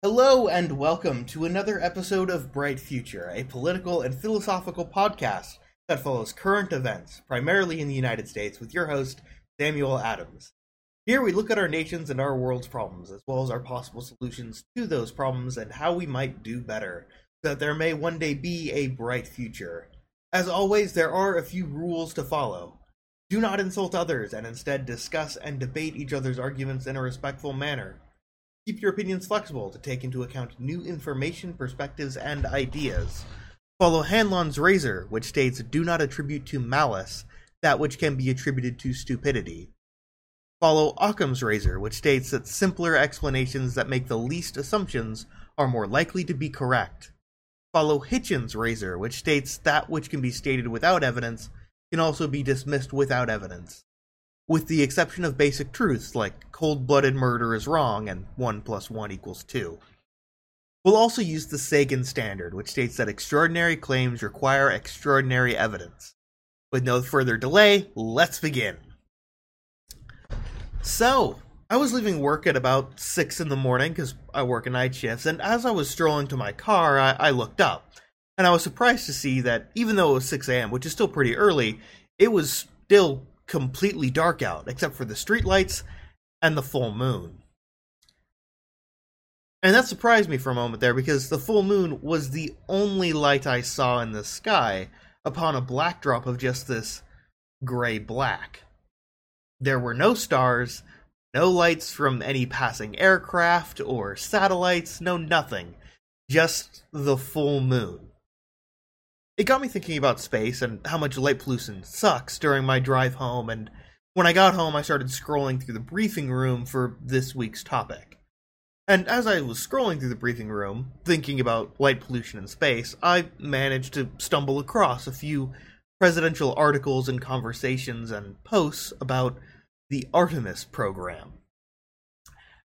Hello and welcome to another episode of Bright Future, a political and philosophical podcast that follows current events, primarily in the United States, with your host, Samuel Adams. Here we look at our nation's and our world's problems, as well as our possible solutions to those problems and how we might do better, so that there may one day be a bright future. As always, there are a few rules to follow. Do not insult others, and instead discuss and debate each other's arguments in a respectful manner. Keep your opinions flexible to take into account new information, perspectives, and ideas. Follow Hanlon's razor, which states do not attribute to malice that which can be attributed to stupidity. Follow Occam's razor, which states that simpler explanations that make the least assumptions are more likely to be correct. Follow Hitchens' razor, which states that which can be stated without evidence can also be dismissed without evidence with the exception of basic truths like cold blooded murder is wrong and 1 plus 1 equals 2. We'll also use the Sagan standard, which states that extraordinary claims require extraordinary evidence. With no further delay, let's begin. So, I was leaving work at about 6 in the morning because I work a night shifts, and as I was strolling to my car, I, I looked up. And I was surprised to see that even though it was 6 a.m., which is still pretty early, it was still completely dark out, except for the streetlights and the full moon. And that surprised me for a moment there because the full moon was the only light I saw in the sky upon a black drop of just this gray black. There were no stars, no lights from any passing aircraft or satellites, no nothing. Just the full moon. It got me thinking about space and how much light pollution sucks during my drive home, and when I got home, I started scrolling through the briefing room for this week's topic. And as I was scrolling through the briefing room, thinking about light pollution in space, I managed to stumble across a few presidential articles and conversations and posts about the Artemis program.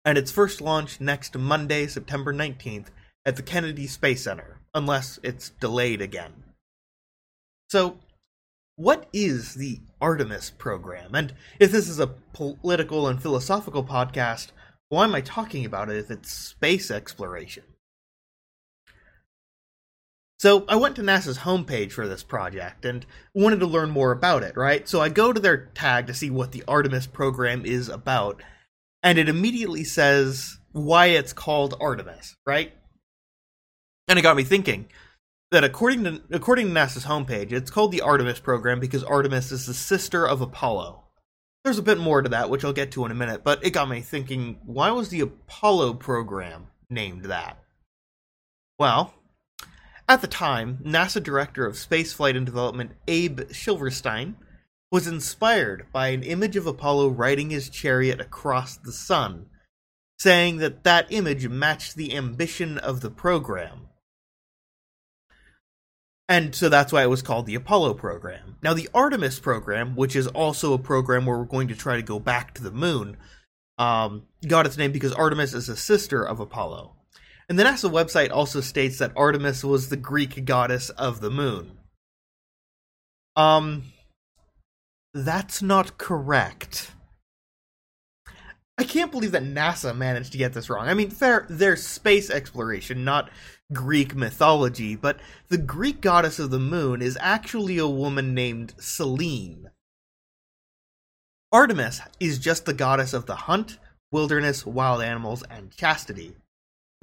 And its first launch next Monday, September 19th, at the Kennedy Space Center, unless it's delayed again. So, what is the Artemis program? And if this is a political and philosophical podcast, why am I talking about it if it's space exploration? So I went to NASA's homepage for this project and wanted to learn more about it, right? So I go to their tag to see what the Artemis program is about, and it immediately says why it's called Artemis, right? And it got me thinking that according to according to NASA's homepage, it's called the Artemis program because Artemis is the sister of Apollo. There's a bit more to that, which I'll get to in a minute, but it got me thinking, why was the Apollo program named that? Well, at the time, NASA Director of Spaceflight and Development Abe Silverstein was inspired by an image of Apollo riding his chariot across the sun, saying that that image matched the ambition of the program. And so that's why it was called the Apollo program. Now, the Artemis program, which is also a program where we're going to try to go back to the moon, um, got its name because Artemis is a sister of Apollo. And the NASA website also states that Artemis was the Greek goddess of the moon. Um, that's not correct. I can't believe that NASA managed to get this wrong. I mean, fair, there's space exploration, not Greek mythology, but the Greek goddess of the moon is actually a woman named Selene. Artemis is just the goddess of the hunt, wilderness, wild animals, and chastity.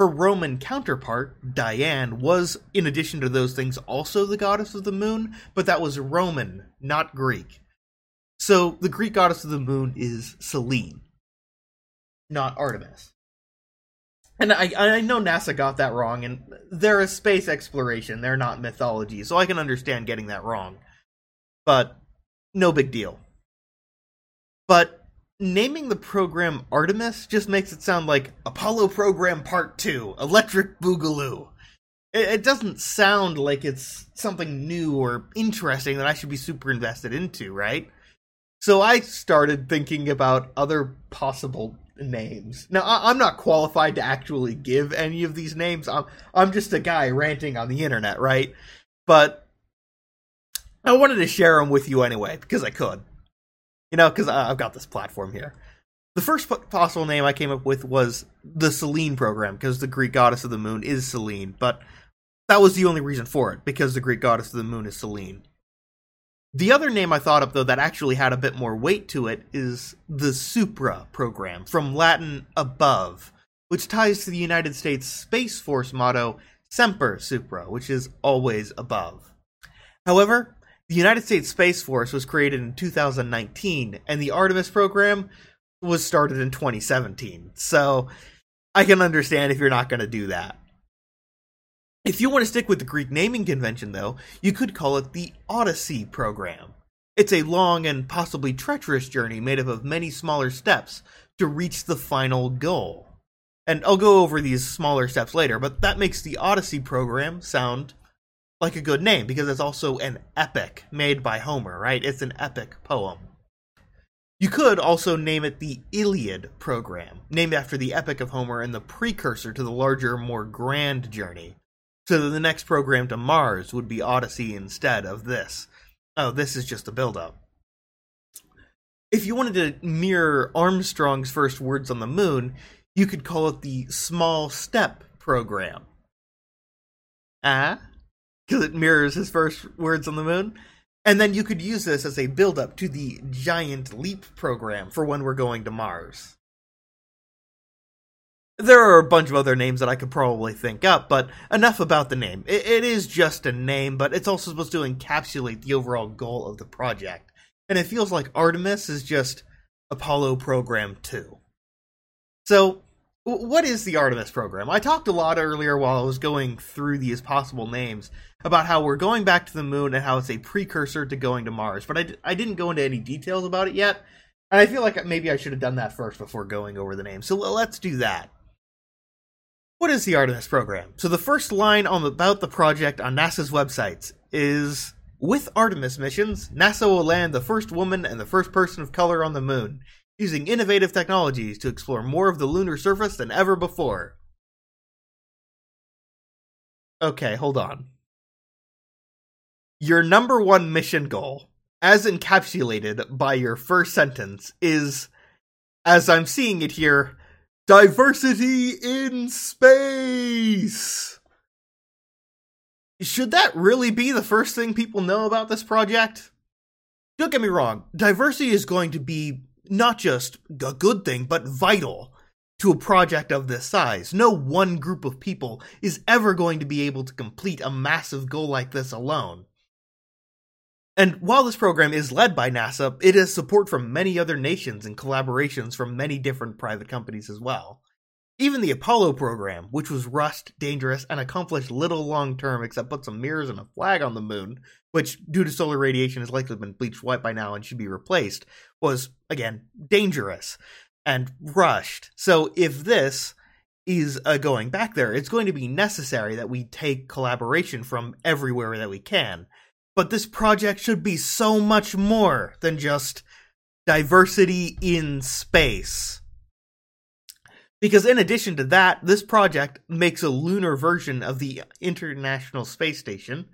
Her Roman counterpart, Diana, was, in addition to those things, also the goddess of the moon, but that was Roman, not Greek. So the Greek goddess of the moon is Selene, not Artemis and I I know NASA got that wrong, and they're a space exploration. They're not mythology, so I can understand getting that wrong. But no big deal. But naming the program Artemis just makes it sound like Apollo Program Part Two, Electric Boogaloo. It, it doesn't sound like it's something new or interesting that I should be super invested into, right? So I started thinking about other possible names. Now, I- am not qualified to actually give any of these names. I'm I'm just a guy ranting on the internet, right? But I wanted to share them with you anyway because I could, you know, because I've got this platform here. The first possible name I came up with was the Selene program, because the Greek goddess of the moon is Selene, but that was the only reason for it, because the Greek goddess of the moon is Selene. The other name I thought of, though, that actually had a bit more weight to it is the Supra program, from Latin above, which ties to the United States Space Force motto Semper Supra, which is always above. However, the United States Space Force was created in 2019, and the Artemis program was started in 2017. So I can understand if you're not going to do that. If you want to stick with the Greek naming convention, though, you could call it the Odyssey program. It's a long and possibly treacherous journey made up of many smaller steps to reach the final goal. And I'll go over these smaller steps later, but that makes the Odyssey program sound like a good name because it's also an epic made by Homer, right? It's an epic poem. You could also name it the Iliad program, named after the epic of Homer and the precursor to the larger, more grand journey. So the next program to Mars would be Odyssey instead of this. Oh, this is just a build up. If you wanted to mirror Armstrong's first words on the moon, you could call it the Small Step program. Ah? Because it mirrors his first words on the moon? And then you could use this as a build up to the Giant Leap program for when we're going to Mars. There are a bunch of other names that I could probably think up, but enough about the name. it, it is just a name, but it's also supposed to encapsulate the overall goal of the project. And it feels like Artemis is just Apollo Program 2. So, what is the Artemis program? I talked a lot earlier while I was going through these possible names about how we're going back to the moon and how it's a precursor to going to Mars, but I, I didn't go into any details about it yet. And I feel like maybe I should have done that first before going over the name. So let's do that. What is the Artemis program? So the first line on the, about the project on NASA's websites is with Artemis missions, NASA will land the first woman and the first person of color on the moon using innovative technologies to explore more of the lunar surface than ever before. Okay, hold on. Your number one mission goal, as encapsulated by your first sentence, is, as I'm seeing it here, diversity in space. Should that really be the first thing people know about this project? Don't get me wrong, diversity is going to be not just a good thing, but vital to a project of this size. No one group of people is ever going to be able to complete a massive goal like this alone. And while this program is led by NASA, it has support from many other nations and collaborations from many different private companies as well. Even the Apollo program, which was rushed, dangerous, and accomplished little long term except put some mirrors and a flag on the moon, which, due to solar radiation, has likely been bleached white by now and should be replaced, was, again, dangerous and rushed. So if this is uh, going back there, it's going to be necessary that we take collaboration from everywhere that we can. But this project should be so much more than just diversity in space. Because in addition to that, this project makes a lunar version of the International Space Station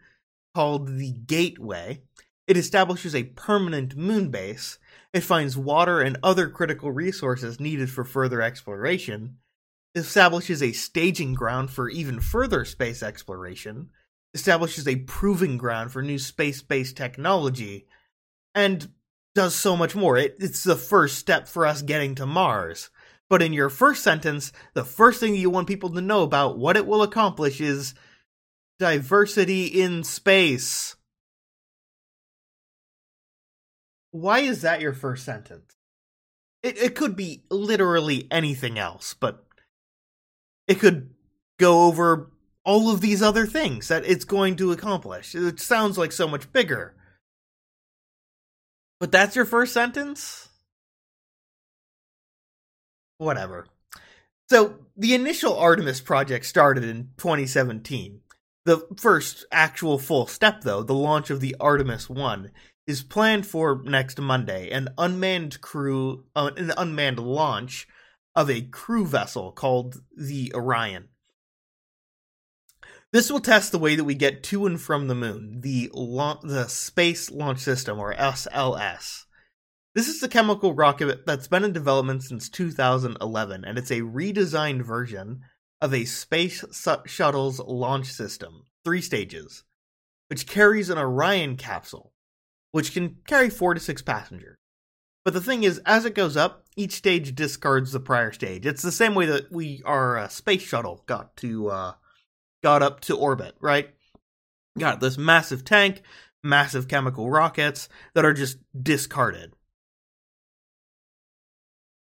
called the Gateway. It establishes a permanent moon base. It finds water and other critical resources needed for further exploration. It Establishes a staging ground for even further space exploration. Establishes a proving ground for new space based technology. And does so much more. It, it's the first step for us getting to Mars but in your first sentence, the first thing you want people to know about what it will accomplish is diversity in space. Why is that your first sentence? It it could be literally anything else, but it could go over all of these other things that it's going to accomplish. It sounds like so much bigger. But that's your first sentence? whatever. So the initial Artemis project started in 2017. The first actual full step, though, the launch of the Artemis 1, is planned for next Monday, an unmanned crew, uh, an unmanned launch of a crew vessel called the Orion. This will test the way that we get to and from the moon, the la- the Space Launch System or SLS. This is the chemical rocket that's been in development since 2011, and it's a redesigned version of a space shuttle's launch system, three stages, which carries an Orion capsule, which can carry four to six passengers. But the thing is, as it goes up, each stage discards the prior stage. It's the same way that we our uh, space shuttle got to uh, got up to orbit, right? Got this massive tank, massive chemical rockets that are just discarded.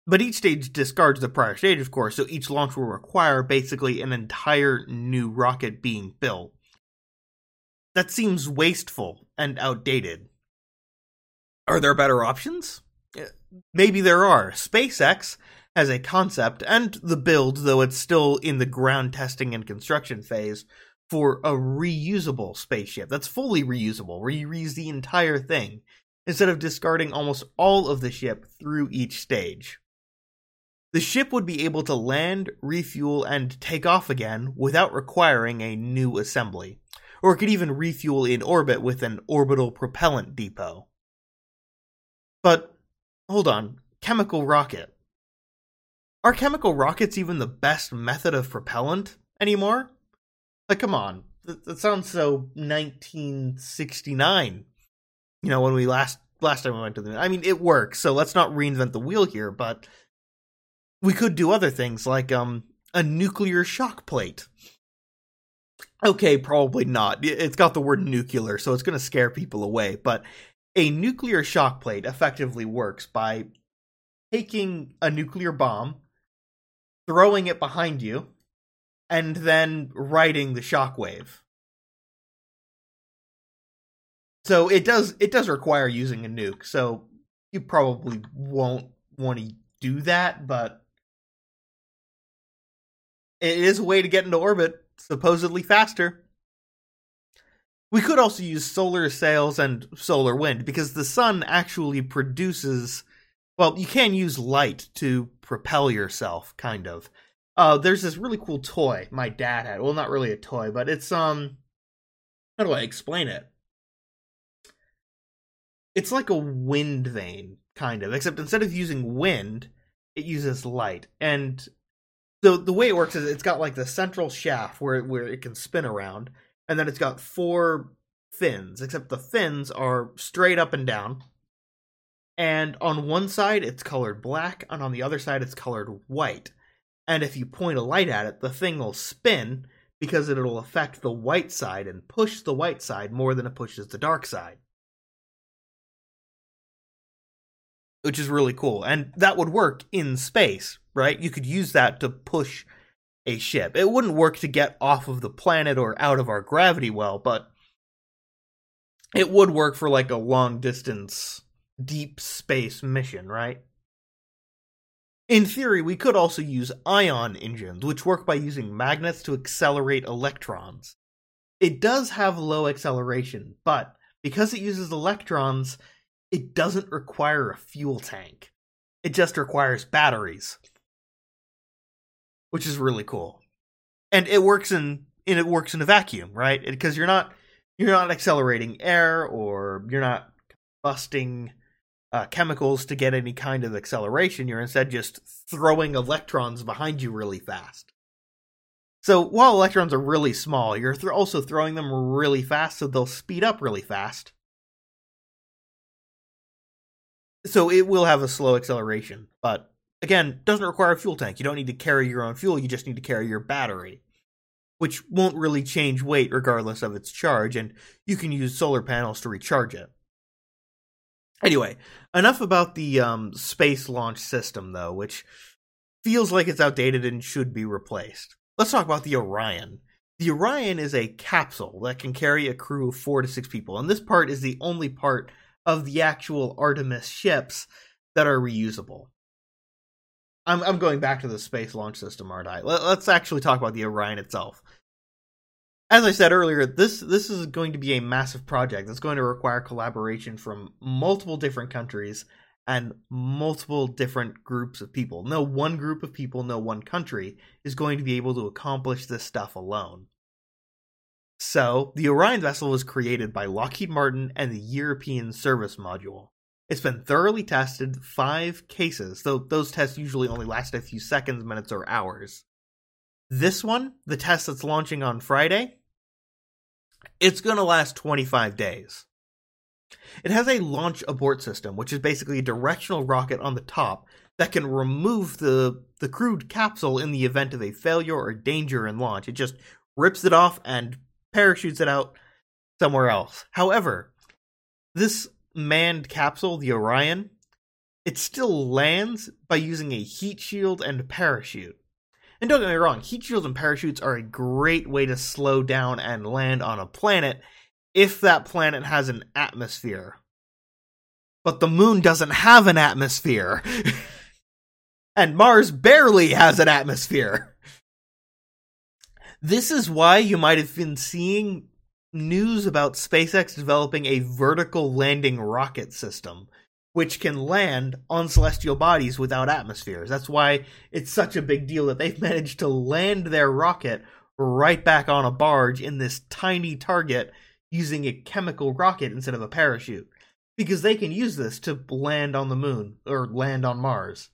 But each stage discards the prior stage, of course, so each launch will require basically an entire new rocket being built. That seems wasteful and outdated. Are there better options? Eh, maybe there are. SpaceX has a concept and the build, though it's still in the ground testing and construction phase, for a reusable spaceship that's fully reusable, where you reuse the entire thing instead of discarding almost all of the ship through each stage. The ship would be able to land, refuel, and take off again without requiring a new assembly, or it could even refuel in orbit with an orbital propellant depot. But hold on, chemical rocket. Are chemical rockets even the best method of propellant anymore? Like, come on, that, that sounds so 1969. You know, when we last last time we went to the. I mean, it works, so let's not reinvent the wheel here, but we could do other things like um a nuclear shock plate. Okay, probably not. It's got the word nuclear, so it's going to scare people away. But a nuclear shock plate effectively works by taking a nuclear bomb, throwing it behind you, and then riding the shockwave. So it does it does require using a nuke. So you probably won't want to do that, but it is a way to get into orbit, supposedly faster. We could also use solar sails and solar wind because the sun actually produces. Well, you can use light to propel yourself, kind of. Uh, there's this really cool toy my dad had. Well, not really a toy, but it's um. How do I explain it? It's like a wind vane, kind of, except instead of using wind, it uses light. And the the way it works is it's got like the central shaft where where it can spin around, and then it's got four fins, except the fins are straight up and down. And on one side it's colored black, and on the other side it's colored white. And if you point a light at it, the thing will spin because it'll affect the white side and push the white side more than it pushes the dark side. Which is really cool. And that would work in space, right? You could use that to push a ship. It wouldn't work to get off of the planet or out of our gravity well, but it would work for like a long distance deep space mission, right? In theory, we could also use ion engines, which work by using magnets to accelerate electrons. It does have low acceleration, but because it uses electrons, it doesn't require a fuel tank. It just requires batteries which is really cool. And it works in, and it works in a vacuum, right? Because you're not you're not accelerating air or you're not busting uh, chemicals to get any kind of acceleration. You're instead just throwing electrons behind you really fast. So while electrons are really small, you're th- also throwing them really fast, so they'll speed up really fast. So it will have a slow acceleration, but Again, doesn't require a fuel tank. You don't need to carry your own fuel, you just need to carry your battery, which won't really change weight regardless of its charge, and you can use solar panels to recharge it. Anyway, enough about the um, space launch system, though, which feels like it's outdated and should be replaced. Let's talk about the Orion. The Orion is a capsule that can carry a crew of four to six people, and this part is the only part of the actual Artemis ships that are reusable. I'm I'm going back to the space launch system, aren't I? Let, us actually talk about the Orion itself. As I said earlier, this this is going to be a massive project that's going to require collaboration from multiple different countries and multiple different groups of people. No one group of people, no one country is going to be able to accomplish this stuff alone. So, the Orion vessel was created by Lockheed Martin and the European Service Module. It's been thoroughly tested, five cases, though those tests usually only last a few seconds, minutes, or hours. This one, the test that's launching on Friday, it's going to last 25 days. It has a launch abort system, which is basically a directional rocket on the top that can remove the, the crewed capsule in the event of a failure or danger in launch. It just rips it off and parachutes it out somewhere else. However, this manned capsule, the Orion, it still lands by using a heat shield and parachute. And don't get me wrong, heat shields and parachutes are a great way to slow down and land on a planet if that planet has an atmosphere. But the moon doesn't have an atmosphere. and Mars barely has an atmosphere. This is why you might have been seeing news about SpaceX developing a vertical landing rocket system, which can land on celestial bodies without atmospheres. That's why it's such a big deal that they've managed to land their rocket right back on a barge in this tiny target using a chemical rocket instead of a parachute. Because they can use this to land on the moon or land on Mars.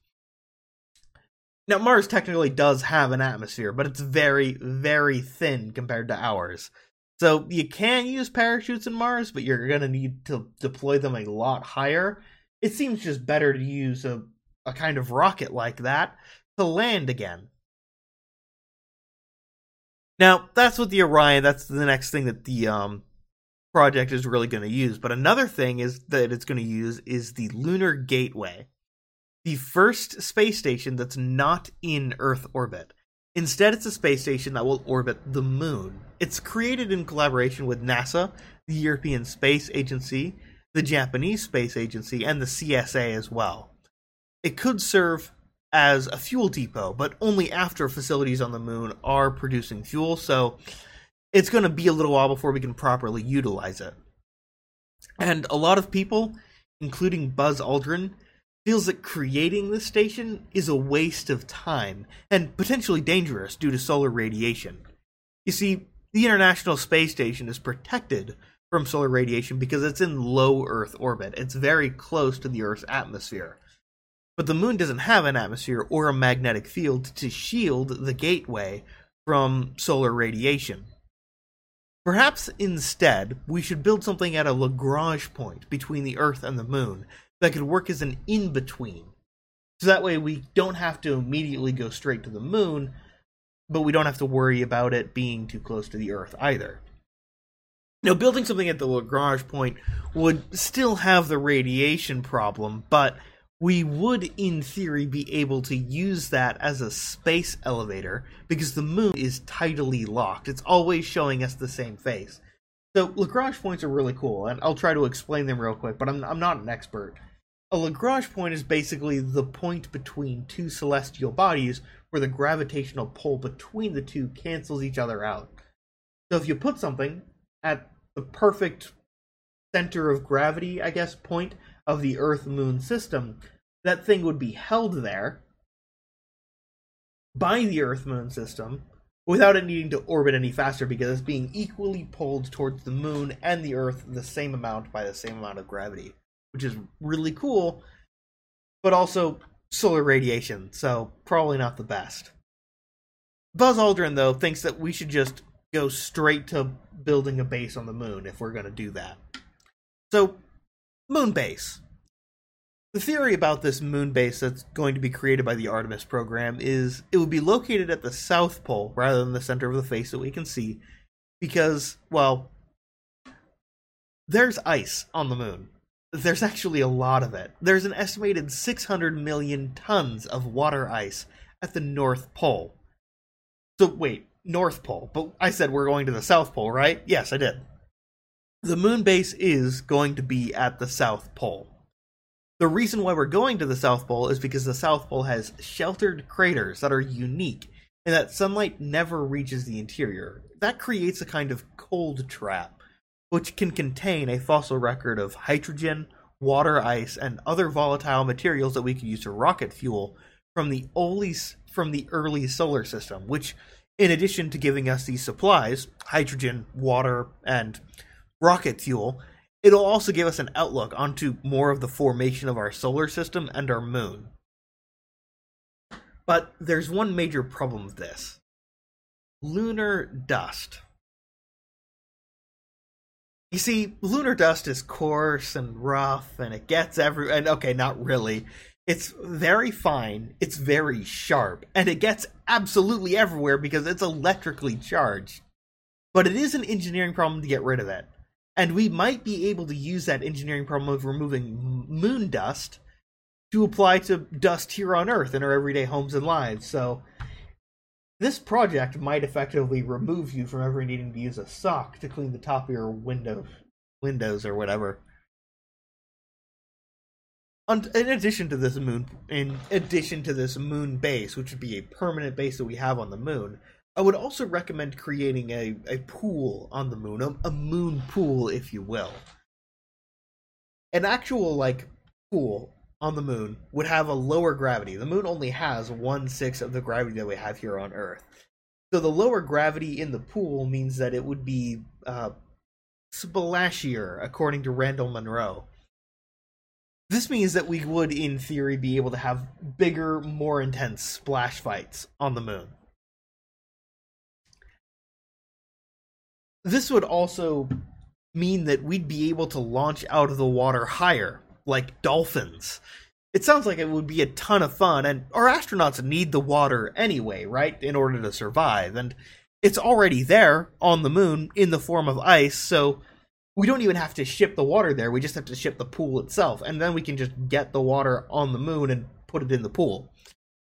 Now, Mars technically does have an atmosphere, but it's very, very thin compared to ours. So you can use parachutes in Mars, but you're going to need to deploy them a lot higher. It seems just better to use a, a kind of rocket like that to land again. Now, that's what the Orion, that's the next thing that the um, project is really going to use. But another thing is that it's going to use is the Lunar Gateway, the first space station that's not in Earth orbit. Instead, it's a space station that will orbit the moon. It's created in collaboration with NASA, the European Space Agency, the Japanese Space Agency, and the CSA as well. It could serve as a fuel depot, but only after facilities on the moon are producing fuel, so it's going to be a little while before we can properly utilize it. And a lot of people, including Buzz Aldrin, feels that creating this station is a waste of time and potentially dangerous due to solar radiation. You see, the International Space Station is protected from solar radiation because it's in low Earth orbit. It's very close to the Earth's atmosphere. But the moon doesn't have an atmosphere or a magnetic field to shield the gateway from solar radiation. Perhaps instead, we should build something at a Lagrange point between the Earth and the moon that could work as an in between. So that way we don't have to immediately go straight to the moon, but we don't have to worry about it being too close to the Earth either. Now, building something at the Lagrange point would still have the radiation problem, but we would, in theory, be able to use that as a space elevator because the moon is tidally locked. It's always showing us the same face. So, Lagrange points are really cool, and I'll try to explain them real quick, but I'm, I'm not an expert. A Lagrange point is basically the point between two celestial bodies where the gravitational pull between the two cancels each other out. So if you put something at the perfect center of gravity, I guess, point of the Earth Moon system, that thing would be held there by the Earth Moon system without it needing to orbit any faster because it's being equally pulled towards the moon and the Earth the same amount by the same amount of gravity which is really cool, but also solar radiation, so probably not the best. Buzz Aldrin, though, thinks that we should just go straight to building a base on the moon if we're going to do that. So, moon base. The theory about this moon base that's going to be created by the Artemis program is it would be located at the South Pole rather than the center of the face that we can see because, well, there's ice on the moon there's actually a lot of it. There's an estimated 600 million tons of water ice at the North Pole. So, wait, North Pole, but I said we're going to the South Pole, right? Yes, I did. The moon base is going to be at the South Pole. The reason why we're going to the South Pole is because the South Pole has sheltered craters that are unique and that sunlight never reaches the interior. That creates a kind of cold trap which can contain a fossil record of hydrogen, water ice, and other volatile materials that we could use to rocket fuel from the early, from the early solar system, which, in addition to giving us these supplies, hydrogen, water, and rocket fuel, It'll also give us an outlook onto more of the formation of our solar system and our moon. But there's one major problem with this lunar dust. You see, lunar dust is coarse and rough, and it gets every. And okay, not really. It's very fine, it's very sharp, and it gets absolutely everywhere because it's electrically charged. But it is an engineering problem to get rid of it. And we might be able to use that engineering problem of removing moon dust to apply to dust here on Earth in our everyday homes and lives. So, this project might effectively remove you from ever needing to use a sock to clean the top of your window, windows or whatever. In addition to this moon, in addition to this moon base, which would be a permanent base that we have on the moon, I would also recommend creating a, a pool on the moon, a, a moon pool, if you will. An actual like pool on the moon would have a lower gravity. The moon only has one sixth of the gravity that we have here on Earth. So the lower gravity in the pool means that it would be uh, splashier, according to Randall Munroe. This means that we would, in theory, be able to have bigger, more intense splash fights on the moon. This would also mean that we'd be able to launch out of the water higher like dolphins. It sounds like it would be a ton of fun, and our astronauts need the water anyway, right, in order to survive. And it's already there on the moon in the form of ice, so we don't even have to ship the water there. We just have to ship the pool itself, and then we can just get the water on the moon and put it in the pool.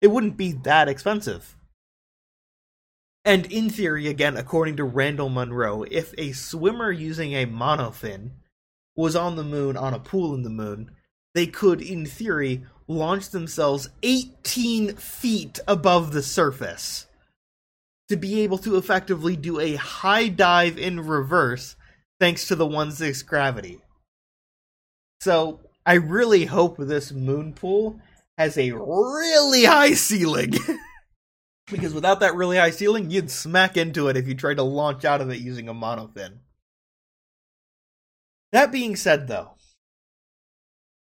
It wouldn't be that expensive. And in theory, again, according to Randall Munroe, if a swimmer using a monofin was on the moon on a pool in the moon, they could, in theory, launch themselves 18 feet above the surface to be able to effectively do a high dive in reverse thanks to the 1 6 gravity. So, I really hope this moon pool has a really high ceiling. because without that really high ceiling, you'd smack into it if you tried to launch out of it using a monofin. That being said, though,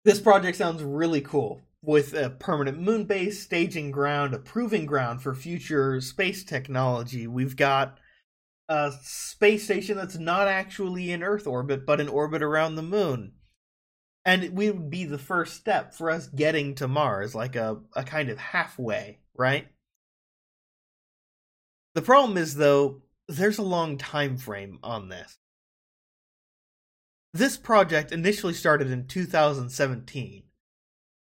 this project sounds really cool with a permanent moon base, staging ground, a proving ground for future space technology. We've got a space station that's not actually in Earth orbit, but in orbit around the moon. And we would be the first step for us getting to Mars, like a, a kind of halfway, right? The problem is, though, there's a long time frame on this. This project initially started in 2017.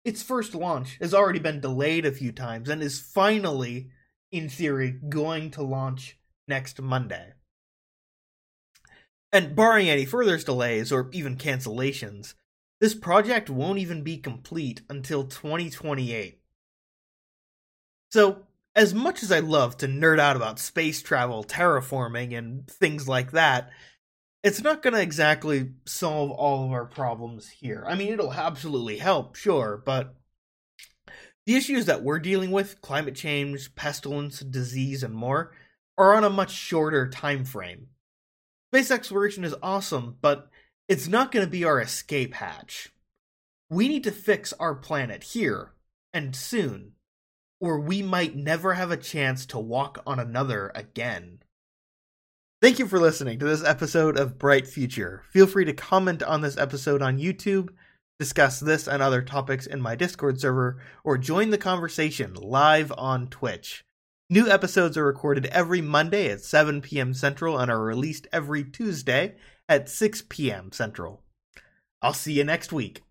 Its first launch has already been delayed a few times and is finally, in theory, going to launch next Monday. And barring any further delays or even cancellations, this project won't even be complete until 2028. So, as much as I love to nerd out about space travel, terraforming, and things like that, it's not going to exactly solve all of our problems here. I mean, it'll absolutely help, sure, but the issues that we're dealing with, climate change, pestilence, disease, and more, are on a much shorter time frame. Space exploration is awesome, but it's not going to be our escape hatch. We need to fix our planet here, and soon, or we might never have a chance to walk on another again. Thank you for listening to this episode of Bright Future. Feel free to comment on this episode on YouTube, discuss this and other topics in my Discord server, or join the conversation live on Twitch. New episodes are recorded every Monday at 7 p.m. Central and are released every Tuesday at 6 p.m. Central. I'll see you next week.